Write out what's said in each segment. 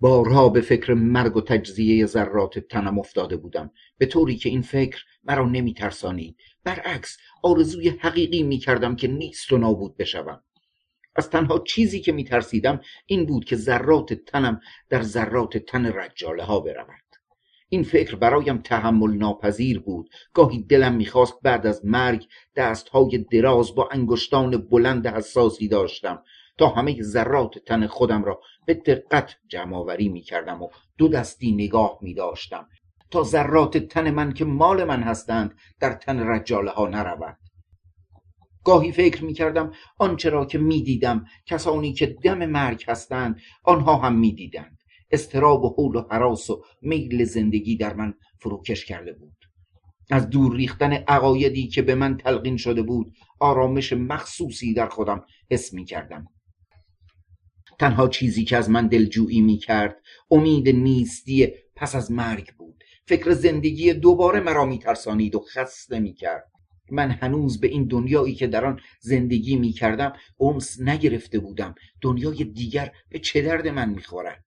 بارها به فکر مرگ و تجزیه ذرات تنم افتاده بودم. به طوری که این فکر مرا نمی ترسانید برعکس آرزوی حقیقی می کردم که نیست و نابود بشوم. از تنها چیزی که می ترسیدم این بود که ذرات تنم در ذرات تن رجاله ها برود. این فکر برایم تحمل ناپذیر بود. گاهی دلم می‌خواست بعد از مرگ دستهای دراز با انگشتان بلند حساسی داشتم. تا همه ذرات تن خودم را به دقت جمعآوری می‌کردم و دو دستی نگاه میداشتم تا ذرات تن من که مال من هستند در تن رجاله ها نروند. گاهی فکر می کردم آنچه که می دیدم کسانی که دم مرگ هستند آنها هم می دیدند استراب و حول و حراس و میل زندگی در من فروکش کرده بود. از دور ریختن عقایدی که به من تلقین شده بود آرامش مخصوصی در خودم حس می کردم تنها چیزی که از من دلجویی می کرد امید نیستی پس از مرگ بود. فکر زندگی دوباره مرا می ترسانید و خسته می کرد من هنوز به این دنیایی که در آن زندگی می کردم اونس نگرفته بودم. دنیای دیگر به چه درد من می خورد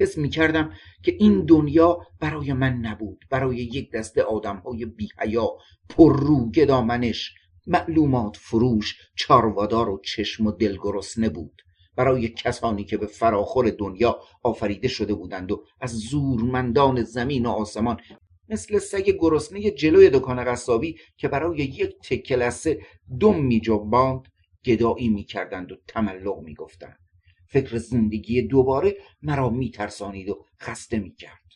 حس می کردم که این دنیا برای من نبود. برای یک دسته آدم های بی حیا پر رو گدامنش معلومات فروش چاروادار و چشم و دلگرسنه بود. برای کسانی که به فراخور دنیا آفریده شده بودند و از زورمندان زمین و آسمان مثل سگ گرسنه جلوی دکان قصابی که برای یک تکه لسه دم می جنباند گدایی می کردند و تملق می گفتند فکر زندگی دوباره مرا می ترسانید و خسته می کرد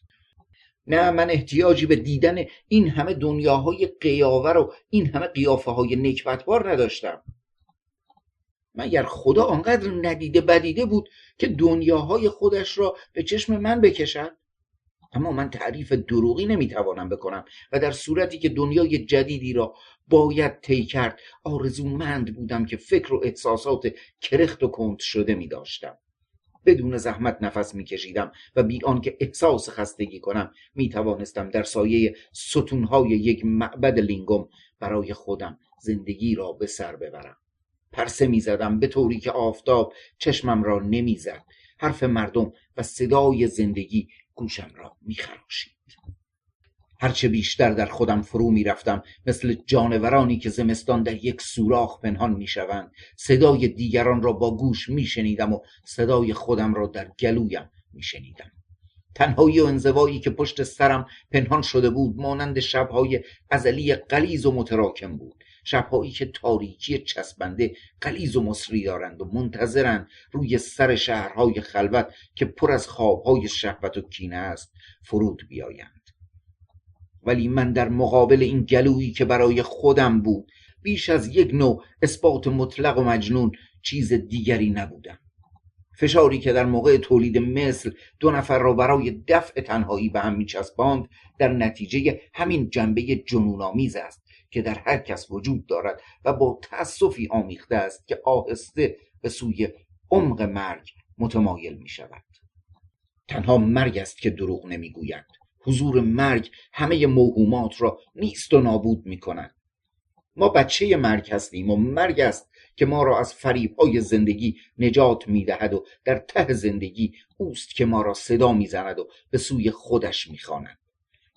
نه من احتیاجی به دیدن این همه دنیاهای قیاور و این همه قیافه های نکبتبار نداشتم. مگر خدا آنقدر ندیده بدیده بود که دنیاهای خودش را به چشم من بکشد؟ اما من تعریف دروغی نمی‌توانم بکنم و در صورتی که دنیای جدیدی را باید طی کرد آرزومند بودم که فکر و احساسات کرخت و کند شده می داشتم بدون زحمت نفس میکشیدم و بی آنکه احساس خستگی کنم می توانستم در سایه ستونهای یک معبد لینگوم برای خودم زندگی را به سر ببرم. پرسه می‌زدم به طوری که آفتاب چشمم را نمی‌زد حرف مردم و صدای زندگی گوشم را میخراشید هرچه بیشتر در خودم فرو می‌رفتم مثل جانورانی که زمستان در یک سوراخ پنهان می‌شوند صدای دیگران را با گوش میشنیدم و صدای خودم را در گلویم میشنیدم تنهایی و انزوایی که پشت سرم پنهان شده بود مانند شبهای ازلی قلیز و متراکم بود. شبهایی که تاریکی چسبنده قلیز و مصری دارند و منتظرند روی سر شهرهای خلوت که پر از خوابهای شهوت و کینه است فرود بیایند. ولی من در مقابل این گلویی که برای خودم بود بیش از یک نوع اثبات مطلق و مجنون چیز دیگری نبودم. فشاری که در موقع تولید مثل دو نفر را برای دفع تنهایی به هم میچسباند در نتیجه همین جنبه جنونآمیز است. که در هر کس وجود دارد و با تأسفی آمیخته است که آهسته به سوی عمق مرگ متمایل می شود تنها مرگ است که دروغ نمی‌گوید. حضور مرگ همه موهومات را نیست و نابود می کند ما بچه مرگ هستیم و مرگ است که ما را از های زندگی نجات می‌دهد و در ته زندگی اوست که ما را صدا می‌زند و به سوی خودش می‌خواند.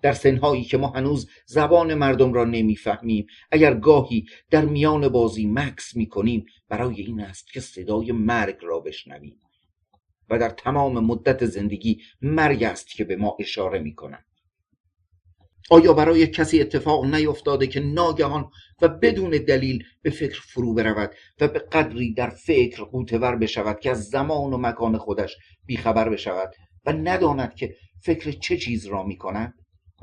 در سنهایی که ما هنوز زبان مردم را نمی‌فهمیم اگر گاهی در میان بازی مکس می‌کنیم برای این است که صدای مرگ را بشنویم. و در تمام مدت زندگی مرگ است که به ما اشاره می‌کند. آیا برای کسی اتفاق نیفتاده که ناگهان و بدون دلیل به فکر فرو برود و به قدری در فکر قوتور بشود که از زمان و مکان خودش بیخبر بشود و نداند که فکر چه چیز را می کند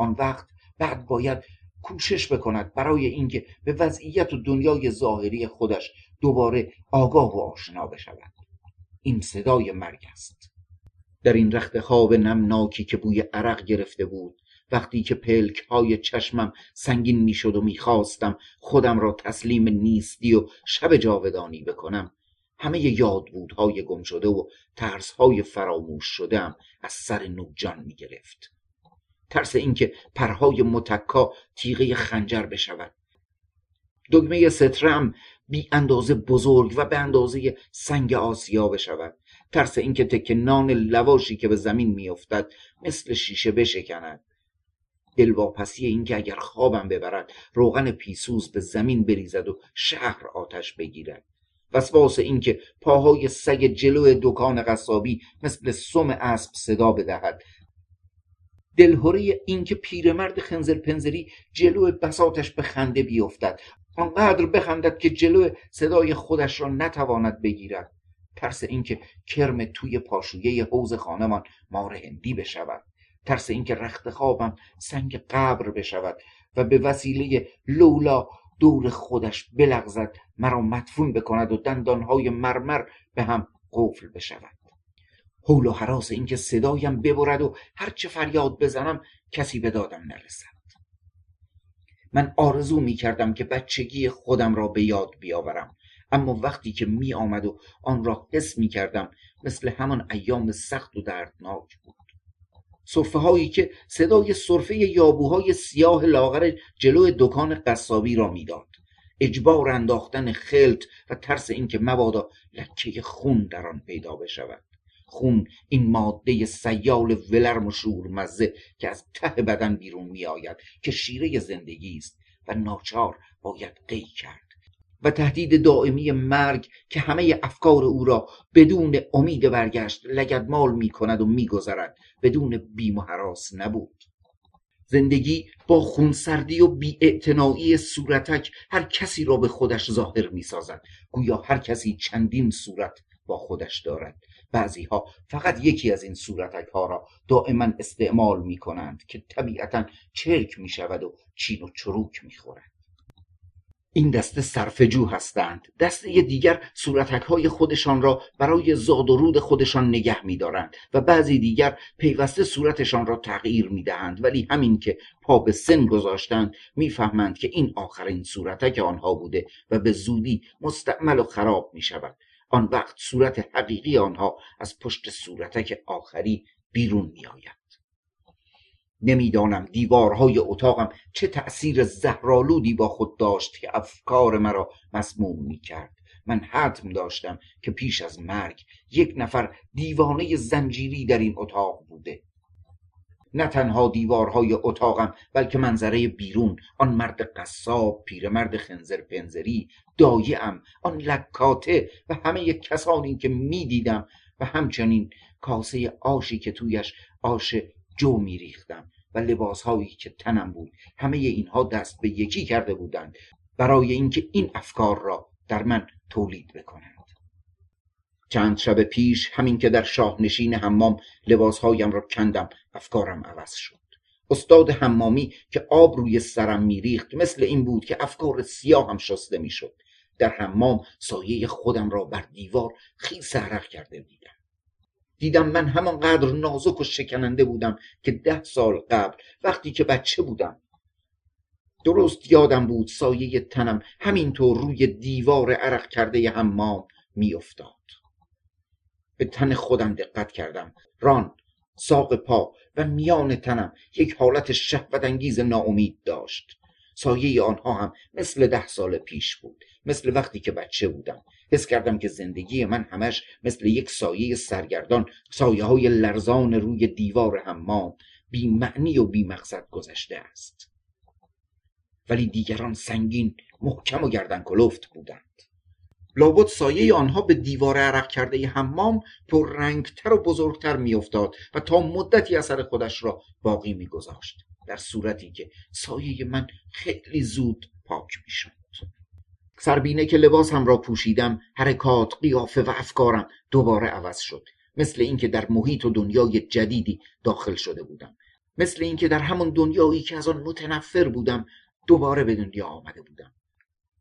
آن وقت بعد باید کوشش بکند برای اینکه به وضعیت و دنیای ظاهری خودش دوباره آگاه و آشنا بشود. این صدای مرگ است. در این رخت خواب نمناکی که بوی عرق گرفته بود وقتی که پلک های چشمم سنگین می‌شد و می‌خواستم خودم را تسلیم نیستی و شب جاودانی بکنم همه یادبودهای گم شده و ترسهای فراموش شدم از سر نوجان می‌گرفت. ترس اینکه پرهای متکا تیغه خنجر بشود. دگمه سترم بی اندازه بزرگ و به اندازه سنگ آسیا بشود. ترس اینکه تک نان لواشی که به زمین میافتد مثل شیشه بشکند. دلواپسی اینکه اگر خوابم ببرد روغن پیسوز به زمین بریزد و شهر آتش بگیرد. وسواس اینکه پاهای سگ جلو دکان قصابی مثل سم اسب صدا بدهد. دلهوره اینکه پیرمرد خنزر پنزری جلو بساتش به خنده بیفتد. آنقدر بخندد که جلو صدای خودش را نتواند بگیرد. ترس اینکه کرم توی پاشویه حوز خانمان مار هندی بشود. ترس اینکه رخت خوابم سنگ قبر بشود و به وسیله لولا دور خودش بلغزد مرا مدفون بکند و دندانهای مرمر به هم قفل بشود. حول و حراس اینکه صدایم ببرد و هرچه فریاد بزنم کسی به دادم نرسد. من آرزو می کردم که بچگی خودم را به یاد بیاورم. اما وقتی که می آمد و آن را حس می کردم مثل همان ایام سخت و دردناک بود. صرفه هایی که صدای صرفه یابوهای سیاه لاغر جلو دکان قصابی را می‌داد. اجبار انداختن خلط و ترس اینکه مبادا لکه خون در آن پیدا بشود. خون این ماده سیال ولرم و شورمزه که از ته بدن بیرون می آید که شیره زندگی است و ناچار باید قی کرد. و تهدید دائمی مرگ که همه افکار او را بدون امید برگشت لگدمال می کند و می گذرد بدون بیم و حراس نبود. زندگی با خونسردی و بیاعتنایی صورتک هر کسی را به خودش ظاهر می سازد گویا هر کسی چندین صورت با خودش دارد. بعضی ها فقط یکی از این صورتک ها را دائما استعمال می کنند که طبیعتا چرک می شود و چین و چروک می خورد. این دسته صرفجو هستند. دسته دیگر صورتک های خودشان را برای زاد و رود خودشان نگه می دارند و بعضی دیگر پیوسته صورتشان را تغییر می دهند ولی همین که پا به سن گذاشتند می‌فهمند که این آخرین صورتک آنها بوده و به زودی مستعمل و خراب می شود آن وقت صورت حقیقی آنها از پشت صورتک آخری بیرون می آید نمی‌دانم دیوارهای اتاقم چه تأثیر زهرالودی با خود داشت که افکار مرا مسموم می کرد من حتم داشتم که پیش از مرگ یک نفر دیوانه زنجیری در این اتاق بوده. نه تنها دیوارهای اتاقم بلکه منظره بیرون آن مرد قصاب پیرمرد خنزر پنزری دایعم آن لکاته و همه کسانی که می‌دیدم و همچنین کاسه آشی که تویش آش جو میریختم و لباسهایی که تنم بود. همه اینها دست به یکی کرده بودند برای اینکه این افکار را در من تولید بکنند. چند شب پیش همین که در شاهنشین حمام لباسهایم را کندم افکارم عوض شد. استاد حمامی که آب روی سرم میریخت مثل این بود که افکار سیاهم شسته می‌شد. در حمام سایه خودم را بر دیوار خیس عرق کرده دیدم دیدم من همانقدر نازک و شکننده بودم که ده سال قبل وقتی که بچه بودم. درست یادم بود سایه تنم همینطور روی دیوار عرق کرده حمام میافتاد. به تن خودم دقت کردم. ران ساق پا و میان تنم یک حالت شهوت انگیز ناامید داشت. سایه آنها هم مثل ده سال پیش بود مثل وقتی که بچه بودم. حس کردم که زندگی من همش مثل یک سایه سرگردان سایه های لرزان روی دیوار حمام بی معنی و بی مقصد گذشته است. ولی دیگران سنگین محکم و گردن کلفت بودند. لابد سایه آنها به دیوار عرق کرده حمام پر رنگتر و بزرگتر میافتاد و تا مدتی اثر خودش را باقی میگذاشت. در صورتی که سایه من خیلی زود پاک می‌شد. سربینه که لباسم را پوشیدم حرکات قیافه و افکارم دوباره عوض شد. مثل اینکه در محیط و دنیای جدیدی داخل شده بودم. مثل اینکه در همون دنیایی که از آن متنفر بودم دوباره به دنیا آمده بودم.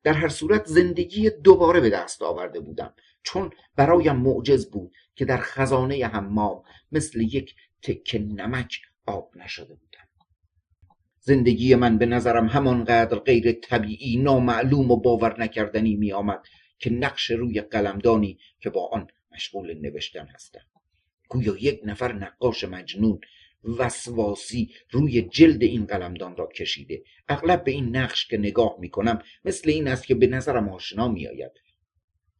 در هر صورت زندگی دوباره به دست آورده بودم. چون برایم معجز بود که در خزانه حمام مثل یک تکه نمک آب نشده بودم. زندگی من به نظرم همانقدر غیر طبیعی نامعلوم و باور نکردنی می آمد که نقش روی قلمدانی که با آن مشغول نوشتن هستم. گویا یک نفر نقاش مجنون وسواسی روی جلد این قلمدان را کشیده. اغلب به این نقش که نگاه می کنم مثل این است که به نظرم آشنا می آید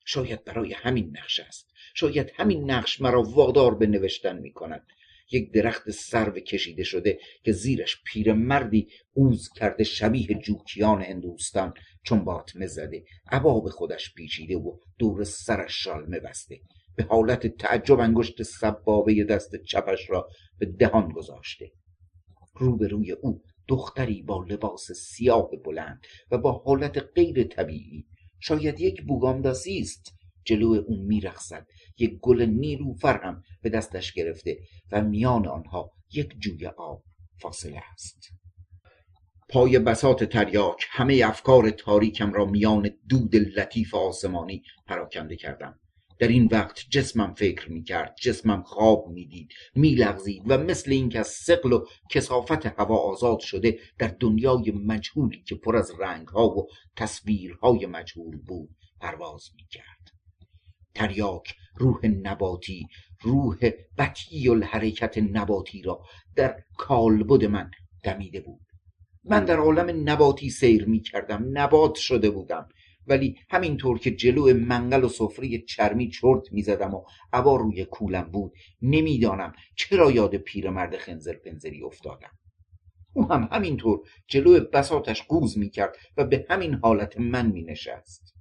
شاید برای همین نقش است. شاید همین نقش مرا وادار به نوشتن می کند یک درخت سرو کشیده شده که زیرش پیرمردی اوز کرده شبیه جوکیان هندوستان چون باطمه زده. عبا به خودش پیچیده و دور سرش شالمه بسته. به حالت تعجب انگشت سبابه دست چپش را به دهان گذاشته. روبروی او دختری با لباس سیاه بلند و با حالت غیر طبیعی شاید یک بوگامداسی است. جلو او میرخصد یک گل نیلوفر هم به دستش گرفته و میان آنها یک جوی آب فاصله است. پای بسات تریاک همه افکار تاریکم را میان دود لطیف آسمانی پراکنده کردم. در این وقت جسمم فکر می کرد جسمم خواب می‌دید میلغزید و مثل اینکه از سقل و کسافت هوا آزاد شده در دنیای مجهولی که پر از رنگها و تصویرهای مجهول بود پرواز می کرد تریاک روح نباتی روح بطی الحرکت نباتی را در کالبد من دمیده بود. من در عالم نباتی سیر می کردم نبات شده بودم. ولی همینطور که جلو منگل و سفره چرمی چرت می‌زدم و عبا روی کولم بود نمی‌دانم چرا یاد پیرمرد خنزر پنزری افتادم. او هم همینطور جلو بساتش قوز می‌کرد و به همین حالت من مینشست.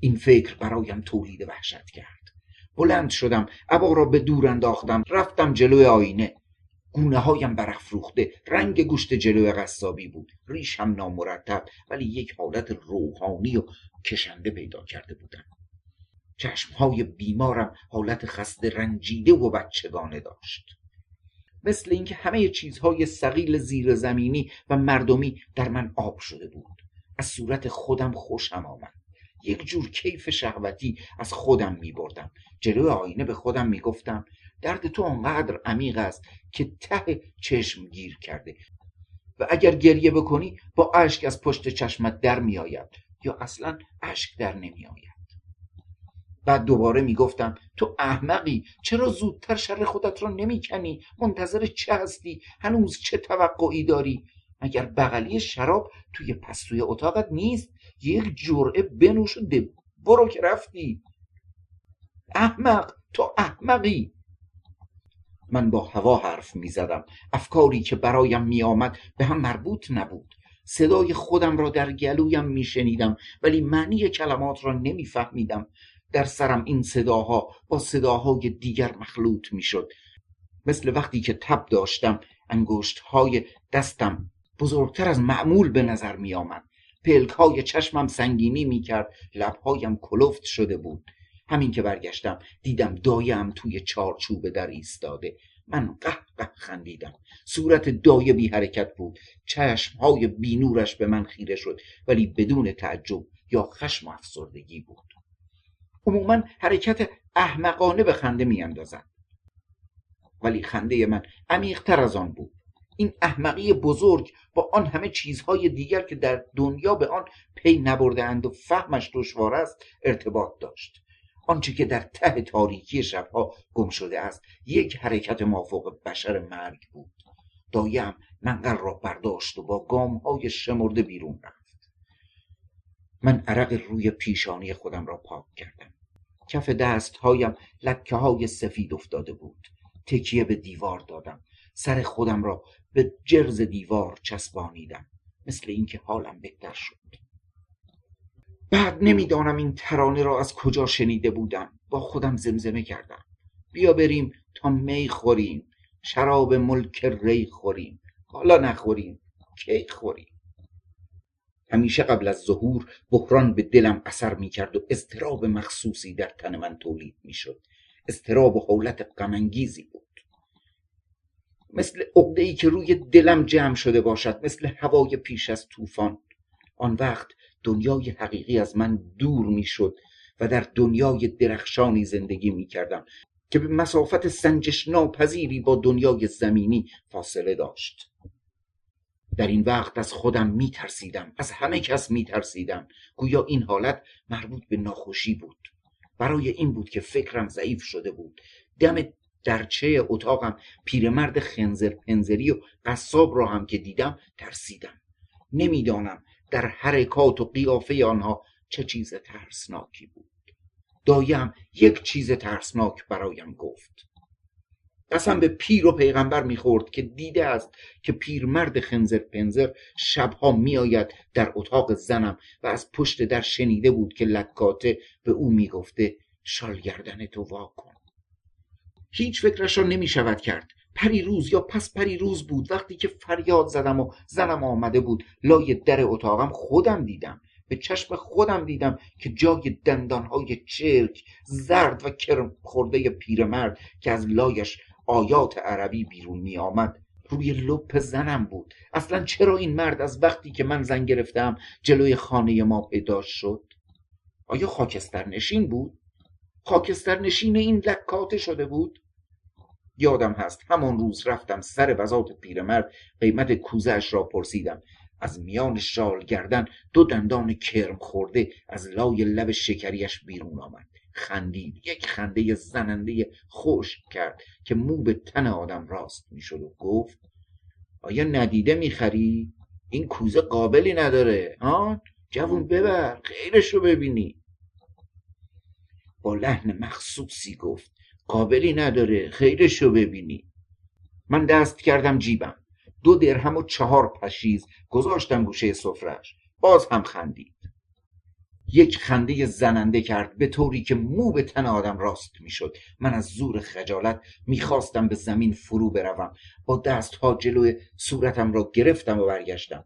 این فکر برایم تولید وحشت کرد. بلند شدم عبا را به دور انداختم رفتم جلو آینه. گونه هایم برافروخته. رنگ گوشت جلو قصابی بود. ریشم نامرتب ولی یک حالت روحانی و کشنده پیدا کرده بودم. چشمهای بیمارم حالت خسته رنجیده و بچگانه داشت. مثل اینکه همه چیزهای سقیل زیر زمینی و مردمی در من آب شده بود. از صورت خودم خوشم آمد. یک جور کیف شهوتی از خودم می بردم جلو آینه به خودم می گفتم درد تو آنقدر عمیق است که ته چشم گیر کرده. و اگر گریه بکنی با اشک از پشت چشمت در میآید یا اصلا اشک در نمیآید. بعد دوباره می‌گفتم تو احمقی چرا زودتر شر خودت را نمی‌کنی؟ منتظر چه هستی؟ هنوز چه توقعی داری؟ مگر بغلی شراب توی پستوی اتاقت نیست؟ یک جرعه بنوش و برو که رفتی. احمق تو احمقی! من با هوا حرف می زدم افکاری که برایم می آمد به هم مربوط نبود. صدای خودم را در گلویم می شنیدم ولی معنی کلمات را نمی فهمیدم در سرم این صداها با صداهای دیگر مخلوط می شد مثل وقتی که تب داشتم انگشت های دستم بزرگتر از معمول به نظر می آمد پلک های چشمم سنگینی می کرد لبهایم کلفت شده بود. همین که برگشتم دیدم دایم توی چارچوب در ایستاده. من قه قه خندیدم. صورت دایه بی حرکت بود. چشم های بینورش به من خیره شد ولی بدون تعجب یا خشم و افسردگی بود. عموما حرکت احمقانه به خنده میاندازد. ولی خنده من عمیقتر از آن بود. این احمقی بزرگ با آن همه چیزهای دیگر که در دنیا به آن پی نبردهاند و فهمش دشوار است ارتباط داشت. آنچه که در ته تاریکی شبها گم شده است یک حرکت مافوق بشر مرگ بود. دایم منقل را برداشت و با گام های شمرده بیرون رفت. من عرق روی پیشانی خودم را پاک کردم. کف دست هایم لکه های سفید افتاده بود. تکیه به دیوار دادم. سر خودم را به جرز دیوار چسبانیدم. مثل اینکه حالم بهتر شد. بعد نمی‌دانم این ترانه را از کجا شنیده بودم. با خودم زمزمه کردم. بیا بریم تا می خوریم. شراب ملک ری خوریم. حالا نخوریم کی خوریم؟ همیشه قبل از ظهور بحران به دلم اثر می کرد و اضطراب مخصوصی در تن من تولید می شد اضطراب و حولت غمانگیزی بود. مثل عقده که روی دلم جمع شده باشد مثل هوای پیش از طوفان. آن وقت دنیای حقیقی از من دور می‌شد و در دنیای درخشانی زندگی می کردم که به مسافت سنجش ناپذیری با دنیای زمینی فاصله داشت. در این وقت از خودم می ترسیدم از همه کس می ترسیدم گویا این حالت مربوط به ناخوشی بود. برای این بود که فکرم ضعیف شده بود. دم درچه اتاقم پیرمرد خنزر پنزری و قصاب را هم که دیدم ترسیدم. نمی‌دانم در حرکات و قیافه آنها چه چیز ترسناکی بود. دایم یک چیز ترسناک برایم گفت. قسم به پیر و پیغمبر می‌خورد که دیده است که پیرمرد خنزر پنزر شبها میآید در اتاق زنم و از پشت در شنیده بود که لکاته به او می‌گفته شال گردن تو وا کن هیچ فکرش را نمی شود کرد. پری روز یا پس پری روز بود. وقتی که فریاد زدم و زنم آمده بود لای در اتاقم خودم دیدم. به چشم خودم دیدم که جای دندانهای چرک زرد و کرم خورده پیرمرد که از لایش آیات عربی بیرون می آمد روی لپ زنم بود. اصلا چرا این مرد از وقتی که من زن گرفتم جلوی خانه ما پیدا شد؟ آیا خاکستر نشین بود؟ خاکستر نشین این لکاته شده بود؟ یادم هست. همان روز رفتم سر وزات پیرمرد قیمت کوزش را پرسیدم. از میان شال گردن دو دندان کرم خورده از لای لب شکریش بیرون آمد. خندید. یک خنده زننده خوش کرد که مو به تن آدم راست می‌شد و گفت آیا ندیده می‌خری؟ این کوزه قابلی نداره. ها؟ جوون ببر. خیرش رو ببینی. با لحن مخصوصی گفت قابلی نداره. خیرش رو ببینی. من دست کردم جیبم. دو درهم و چهار پشیز گذاشتم گوشه سفرش باز هم خندید. یک خنده زننده کرد به طوری که مو به تن آدم راست می‌شد. من از زور خجالت می‌خواستم به زمین فرو بروم. با دستها جلوی صورتم را گرفتم و برگشتم.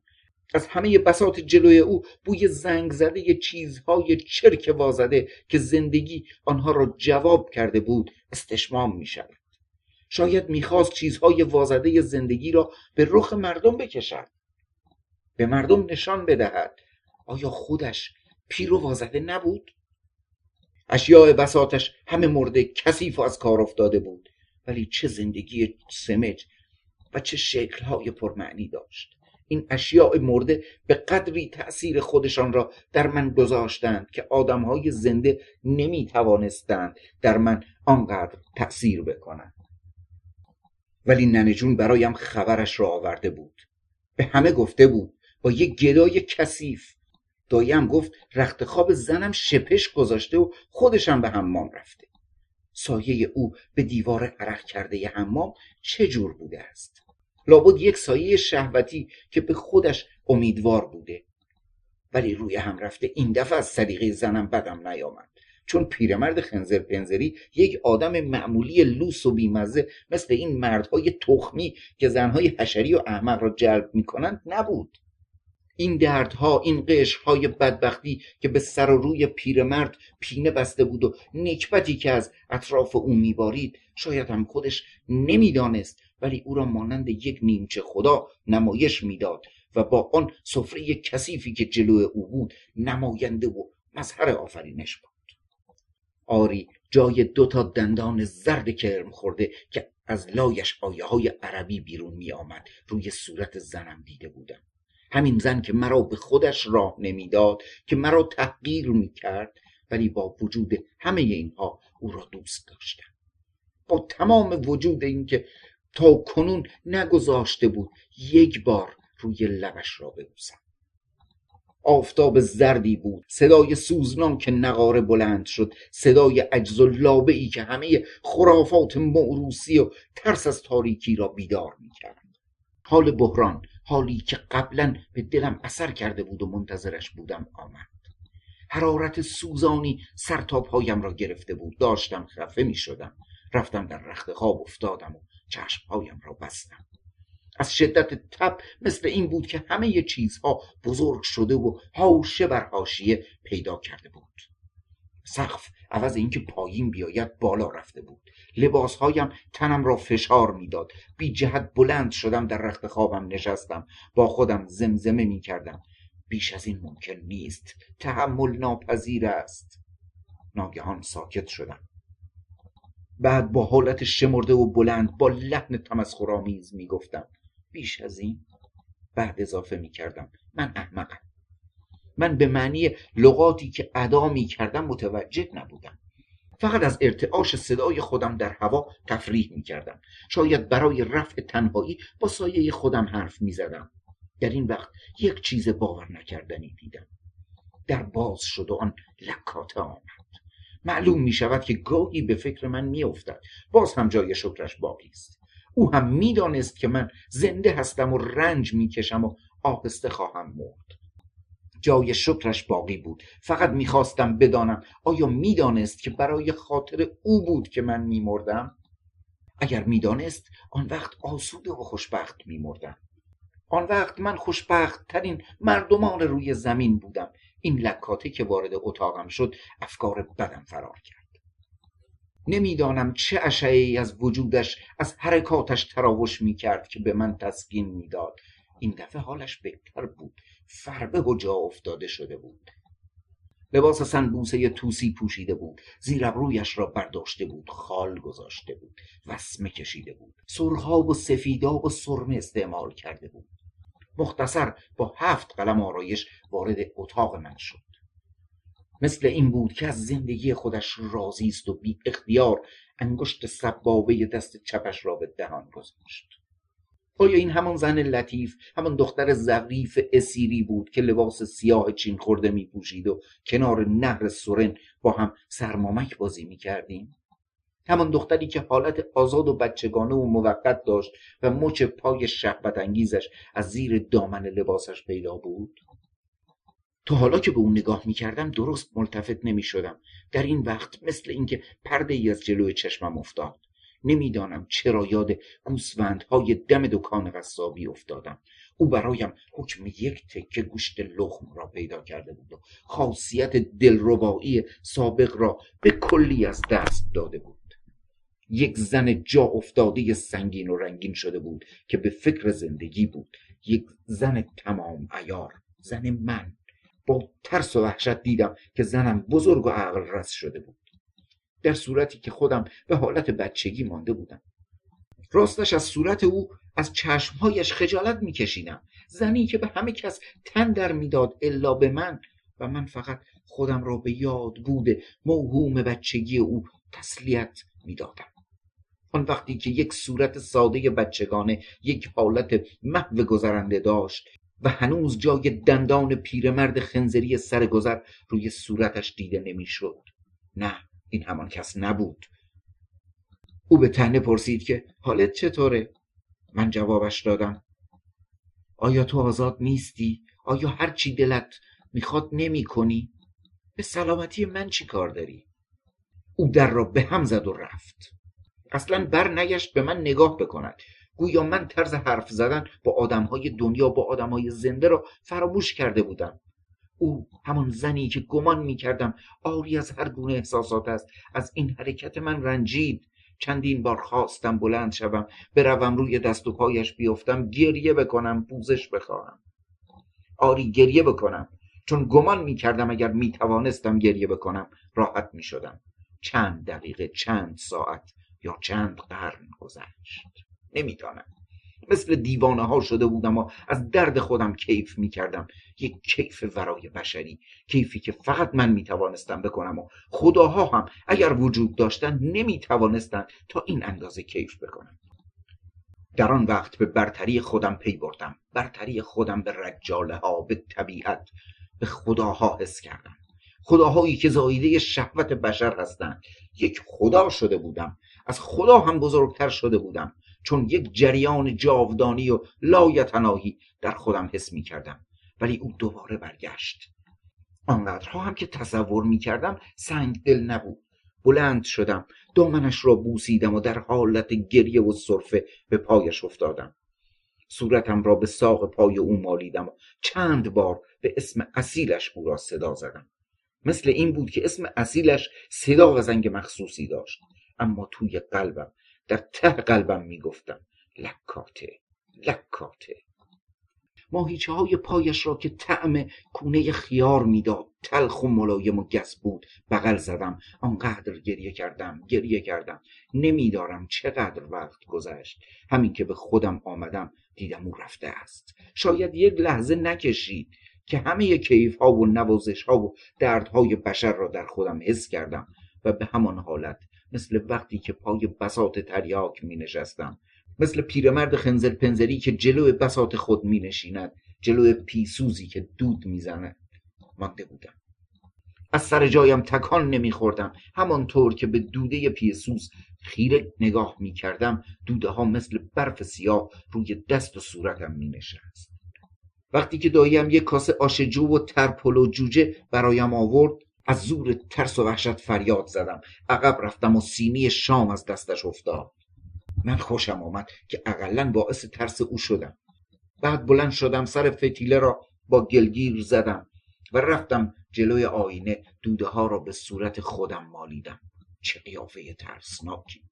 از همه بسات جلوی او بوی زنگ زده چیزهای چرک وازده که زندگی آنها را جواب کرده بود استشمام می شود. شاید می‌خواست چیزهای وازده زندگی را به رخ مردم بکشد. به مردم نشان بدهد. آیا خودش پیر وازده نبود؟ اشیاء بساتش همه مرده کثیف از کار افتاده بود. ولی چه زندگی سمج و چه شکلهای پرمعنی داشت. این اشیاء مرده به قدری تأثیر خودشان را در من گذاشتند که آدمهای زنده نمی توانستند در من آنقدر تأثیر بکنند. ولی ننجون برایم خبرش را آورده بود. به همه گفته بود با یک گدای کثیف. دایم گفت رخت خواب زنم شپش گذاشته و خودشم به حمام رفته. سایه او به دیوار عرق کرده حمام چه جور بوده است؟ لابد یک سایه شهوتی که به خودش امیدوار بوده. ولی روی هم رفته این دفعه از صدیقه زنم بدم نیامد. چون پیرمرد خنزر پنزری یک آدم معمولی لوس و بیمزه مثل این مردهای تخمی که زنهای حشری و احمق را جلب می‌کنند نبود. این دردها این قشرهای بدبختی که به سر و روی پیرمرد پینه بسته بود و نکبتی که از اطراف او میبارید شاید هم خودش نمی‌دانست ولی او را مانند یک نیمچه خدا نمایش می‌داد و با آن سفره کثیفی که جلو او بود نماینده و مظهر آفرینش بود. آری جای دو تا دندان زرد کرم خورده که از لایش آیه های عربی بیرون می آمد روی صورت زنم دیده بودم. همین زن که مرا به خودش راه نمی‌داد که مرا تحقیر می کرد ولی با وجود همه اینها او را دوست داشتم. با تمام وجود اینکه تا کنون نگذاشته بود یک بار روی لبش را ببوسم. آفتاب زردی بود صدای سوزنان که نقاره بلند شد صدای عجز و لابه ای که همه خرافات موروسی و ترس از تاریکی را بیدار می کرد. حال بحران حالی که قبلا به دلم اثر کرده بود و منتظرش بودم آمد. حرارت سوزانی سر تا پایم را گرفته بود. داشتم خفه می شدم رفتم در رخت خواب افتادم و چشمهایم را بستم. از شدت تب مثل این بود که همه چیزها بزرگ شده و حاشه بر حاشیه پیدا کرده بود. سقف عوض اینکه پایین بیاید بالا رفته بود. لباسهایم تنم را فشار می‌داد. بی جهت بلند شدم در رخت خوابم نشستم. با خودم زمزمه می کردم بیش از این ممکن نیست. تحمل ناپذیر است. ناگهان ساکت شدم. بعد با حالت شمرده و بلند با لحن تمسخرآمیز می‌گفتم بیش از این؟ بعد اضافه می‌کردم من احمقم. من به معنی لغاتی که ادا می کردم متوجه نبودم. فقط از ارتعاش صدای خودم در هوا تفریح می کردم شاید برای رفع تنهایی با سایه خودم حرف می زدم در این وقت یک چیز باور نکردنی دیدم. در باز شد و آن لکاته آمد معلوم می شود که گاهی به فکر من می افتد باز هم جای شکرش باقی است. او هم می‌دانست که من زنده هستم و رنج می‌کشم و آهسته خواهم مرد. جای شکرش باقی بود. فقط می‌خواستم بدانم آیا می‌دانست که برای خاطر او بود که من میمردم؟ اگر می‌دانست آن وقت آسوده و خوشبخت میمردم. آن وقت من خوشبخت ترین مردمان روی زمین بودم. این لکاته که وارد اتاقم شد افکار بدم فرار کرد. نمی‌دانم چه اشعه از وجودش از حرکاتش تراوش می‌کرد که به من تسکین می‌داد. این دفعه حالش بهتر بود. فربه و جا افتاده شده بود. لباس سنبوسه توسی پوشیده بود. زیر رویش را برداشته بود. خال گذاشته بود. وسمه کشیده بود. سرخاب و سفیداب و سرمه استعمال کرده بود. مختصر با هفت قلم آرایش وارد اتاق من شد مثل این بود که از زندگی خودش راضی است و بی اختیار انگشت سبابه دست چپش را به دهان گذاشت آیا این همان زن لطیف همان دختر ظریف اسیری بود که لباس سیاه چین خورده می پوشید و کنار نهر سورن با هم سرمامک بازی می کردیم؟ همان دختری که حالت آزاد و بچگانه و موقت داشت و مچ پای شهبت انگیزش از زیر دامن لباسش پیدا بود. تا حالا که به اون نگاه می کردم درست ملتفت نمی شدم در این وقت مثل اینکه پرده ای از جلوی چشمم افتاد. نمی‌دانم چرا یاد گوسفندهای دم دکان قصابی افتادم. او برایم حکم یک تکه گوشت لخم را پیدا کرده بود و خاصیت دلربایی سابق را به کلی از دست داده بود. یک زن جا افتاده سنگین و رنگین شده بود که به فکر زندگی بود. یک زن تمام ایار زن من. با ترس و وحشت دیدم که زنم بزرگ و عقل رس شده بود. در صورتی که خودم به حالت بچگی مانده بودم. راستش از صورت او از چشمهایش خجالت میکشیدم. زنی که به همه کس تن در می‌داد الا به من و من فقط خودم را به یاد بوده موهوم بچگی او تسلیت می‌دادم. آن وقتی که یک صورت ساده بچگانه یک حالت محو گذرنده داشت و هنوز جای دندان پیرمرد خنزری سرگذر روی صورتش دیده نمی‌شد. نه این همان کس نبود. او به تنه پرسید که حالت چطوره؟ من جوابش دادم آیا تو آزاد نیستی؟ آیا هر چی دلت می‌خواد نمی کنی؟ به سلامتی من چی کار داری؟ او در را به هم زد و رفت. اصلا بر نگشت به من نگاه بکند. گویا من طرز حرف زدن با آدمهای دنیا با آدمهای زنده را فراموش کرده بودم. او همان زنی که گمان می کردم آری از هر گونه احساسات است. از این حرکت من رنجید. چندین بار خواستم بلند شوم بروم روی دست و پایش بیفتم گریه بکنم پوزش بخواهم. آری گریه بکنم. چون گمان می کردم اگر می توانستم گریه بکنم راحت می شدم چند دقیقه چند ساعت. یا چند قرن گذشت. نمی‌دانم. مثل دیوانه ها شده بودم و از درد خودم کیف می کردم یک کیف ورای بشری کیفی که فقط من می توانستم بکنم و خداها هم اگر وجود داشتن نمی توانستن تا این اندازه کیف بکنم. در آن وقت به برتری خودم پی بردم. برتری خودم به رجاله ها به طبیعت به خداها حس کردم. خداهایی که زایده شهوت بشر هستند. یک خدا شده بودم. از خدا هم بزرگتر شده بودم چون یک جریان جاودانی و لایتناهی در خودم حس می کردم ولی او دوباره برگشت. آنقدرها هم که تصور می کردم سنگ دل نبود. بلند شدم دامنش را بوسیدم و در حالت گریه و صرفه به پایش افتادم. صورتم را به ساق پای او مالیدم و چند بار به اسم اصیلش او را صدا زدم. مثل این بود که اسم اصیلش صدا و زنگ مخصوصی داشت. اما توی قلبم در ته قلبم می‌گفتم لکاته لکاته. ماهیچه های پایش را که طعم کونه خیار می‌داد تلخ و ملایم و گس بود. بغل زدم آنقدر گریه کردم گریه کردم. نمیدارم چقدر وقت گذشت. همین که به خودم آمدم دیدم او رفته است. شاید یک لحظه نکشید که همه کیف ها و نوازش ها و دردهای بشر را در خودم حس کردم و به همان حالت مثل وقتی که پای بساط تریاک می نشستم مثل پیرمرد خنزل پنزری که جلو بساط خود می نشیند جلو پیسوزی که دود می زند مانده بودم. از سر جایم تکان نمیخوردم. همانطور که به دوده پیسوز خیره نگاه می‌کردم دوده ها مثل برف سیاه روی دست و صورتم می نشست. وقتی که داییم یک کاسه آش جو و ترپل و جوجه برایم آورد از زور ترس و وحشت فریاد زدم. عقب رفتم و سینی شام از دستش افتاد. من خوشم آمد که اقلا باعث ترس او شدم. بعد بلند شدم سر فتیله را با گلگیر زدم و رفتم جلوی آینه دوده ها را به صورت خودم مالیدم. چه قیافه ترسناکی!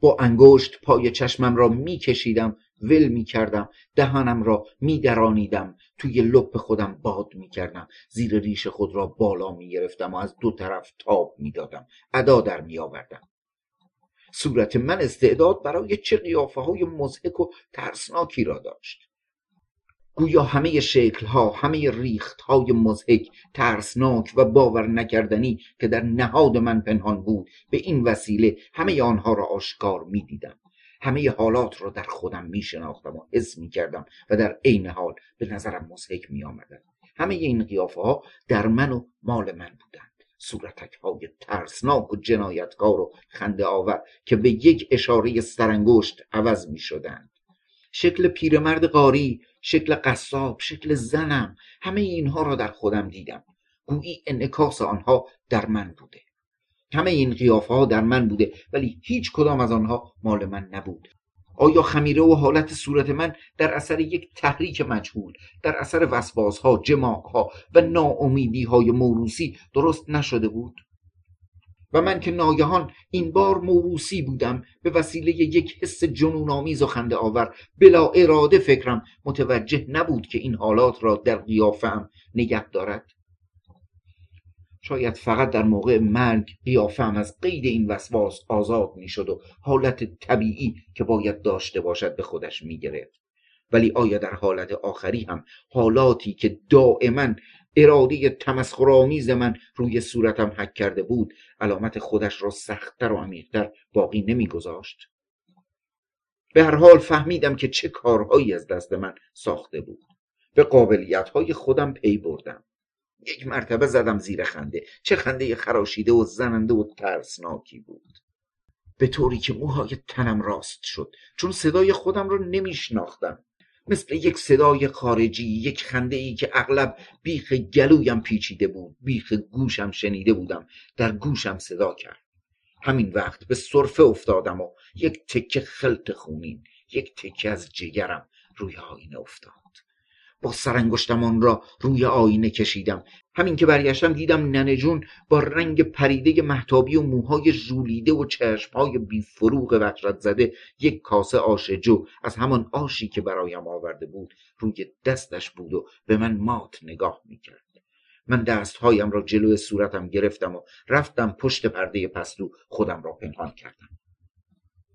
با انگشت پای چشمم را میکشیدم ول می‌کردم دهانم را میدرانیدم توی لپ خودم باد می‌کردم زیر ریش خود را بالا می‌گرفتم و از دو طرف تاب می‌دادم ادا در میآوردم. صورت من استعداد برای چه قیافه های مزهک و ترسناکی را داشت. گویا همه شکلها همه ریختهای مزهک ترسناک و باور نکردنی که در نهاد من پنهان بود به این وسیله همه آنها را آشکار می‌دیدم. همه حالات را در خودم می شناختم و حس می کردم و در عین حال به نظرم مزهک می آمدن. همه این قیافه ها در من و مال من بودند. صورتک های ترسناک و جنایتکار و خنده آور که به یک اشاره سرانگشت عوض می شدند شکل پیرمرد قاری شکل قصاب شکل زنم همه اینها را در خودم دیدم. گویی انعکاس آنها در من بوده. همه این قیافه ها در من بوده ولی هیچ کدام از آنها مال من نبود. آیا خمیره و حالت صورت من در اثر یک تحریک مجهول در اثر وسواسها ها و ناامیدی های موروسی درست نشده بود؟ و من که ناگهان این بار موروسی بودم به وسیله یک حس جنون آمیز و خنده آور بلا اراده فکرم متوجه نبود که این حالات را در قیافم نگه دارد. شاید فقط در موقع مرگ قیافم از قید این وسواس آزاد می‌شد و حالت طبیعی که باید داشته باشد به خودش می‌گرفت. ولی آیا در حالت آخری هم حالاتی که دائما اراده تمسخرآمیز من روی صورتم حک کرده بود علامت خودش را سختتر و عمیقتر باقی نمیگذاشت؟ به هر حال فهمیدم که چه کارهایی از دست من ساخته بود. به قابلیت های خودم پی بردم. یک مرتبه زدم زیر خنده. چه خنده خراشیده و زننده و ترسناکی بود. به طوری که موهای تنم راست شد. چون صدای خودم را نمیشناختم. مثل یک صدای خارجی یک خنده ای که اغلب بیخ گلویم پیچیده بود بیخ گوشم شنیده بودم. در گوشم صدا کرد. همین وقت به صرفه افتادم و یک تکه خلط خونین یک تکه از جگرم روی آینه افتاد. با سرانگشتم را روی آینه کشیدم. همین که برگشتم دیدم ننه جون با رنگ پریده محتابی و موهای ژولیده و چشمهای بیفروغ وحشت زده یک کاسه آش جو از همان آشی که برایم آورده بود روی دستش بود و به من مات نگاه می‌کرد. من دستهایم را جلوی صورتم گرفتم و رفتم پشت پرده پستو خودم را پنهان کردم.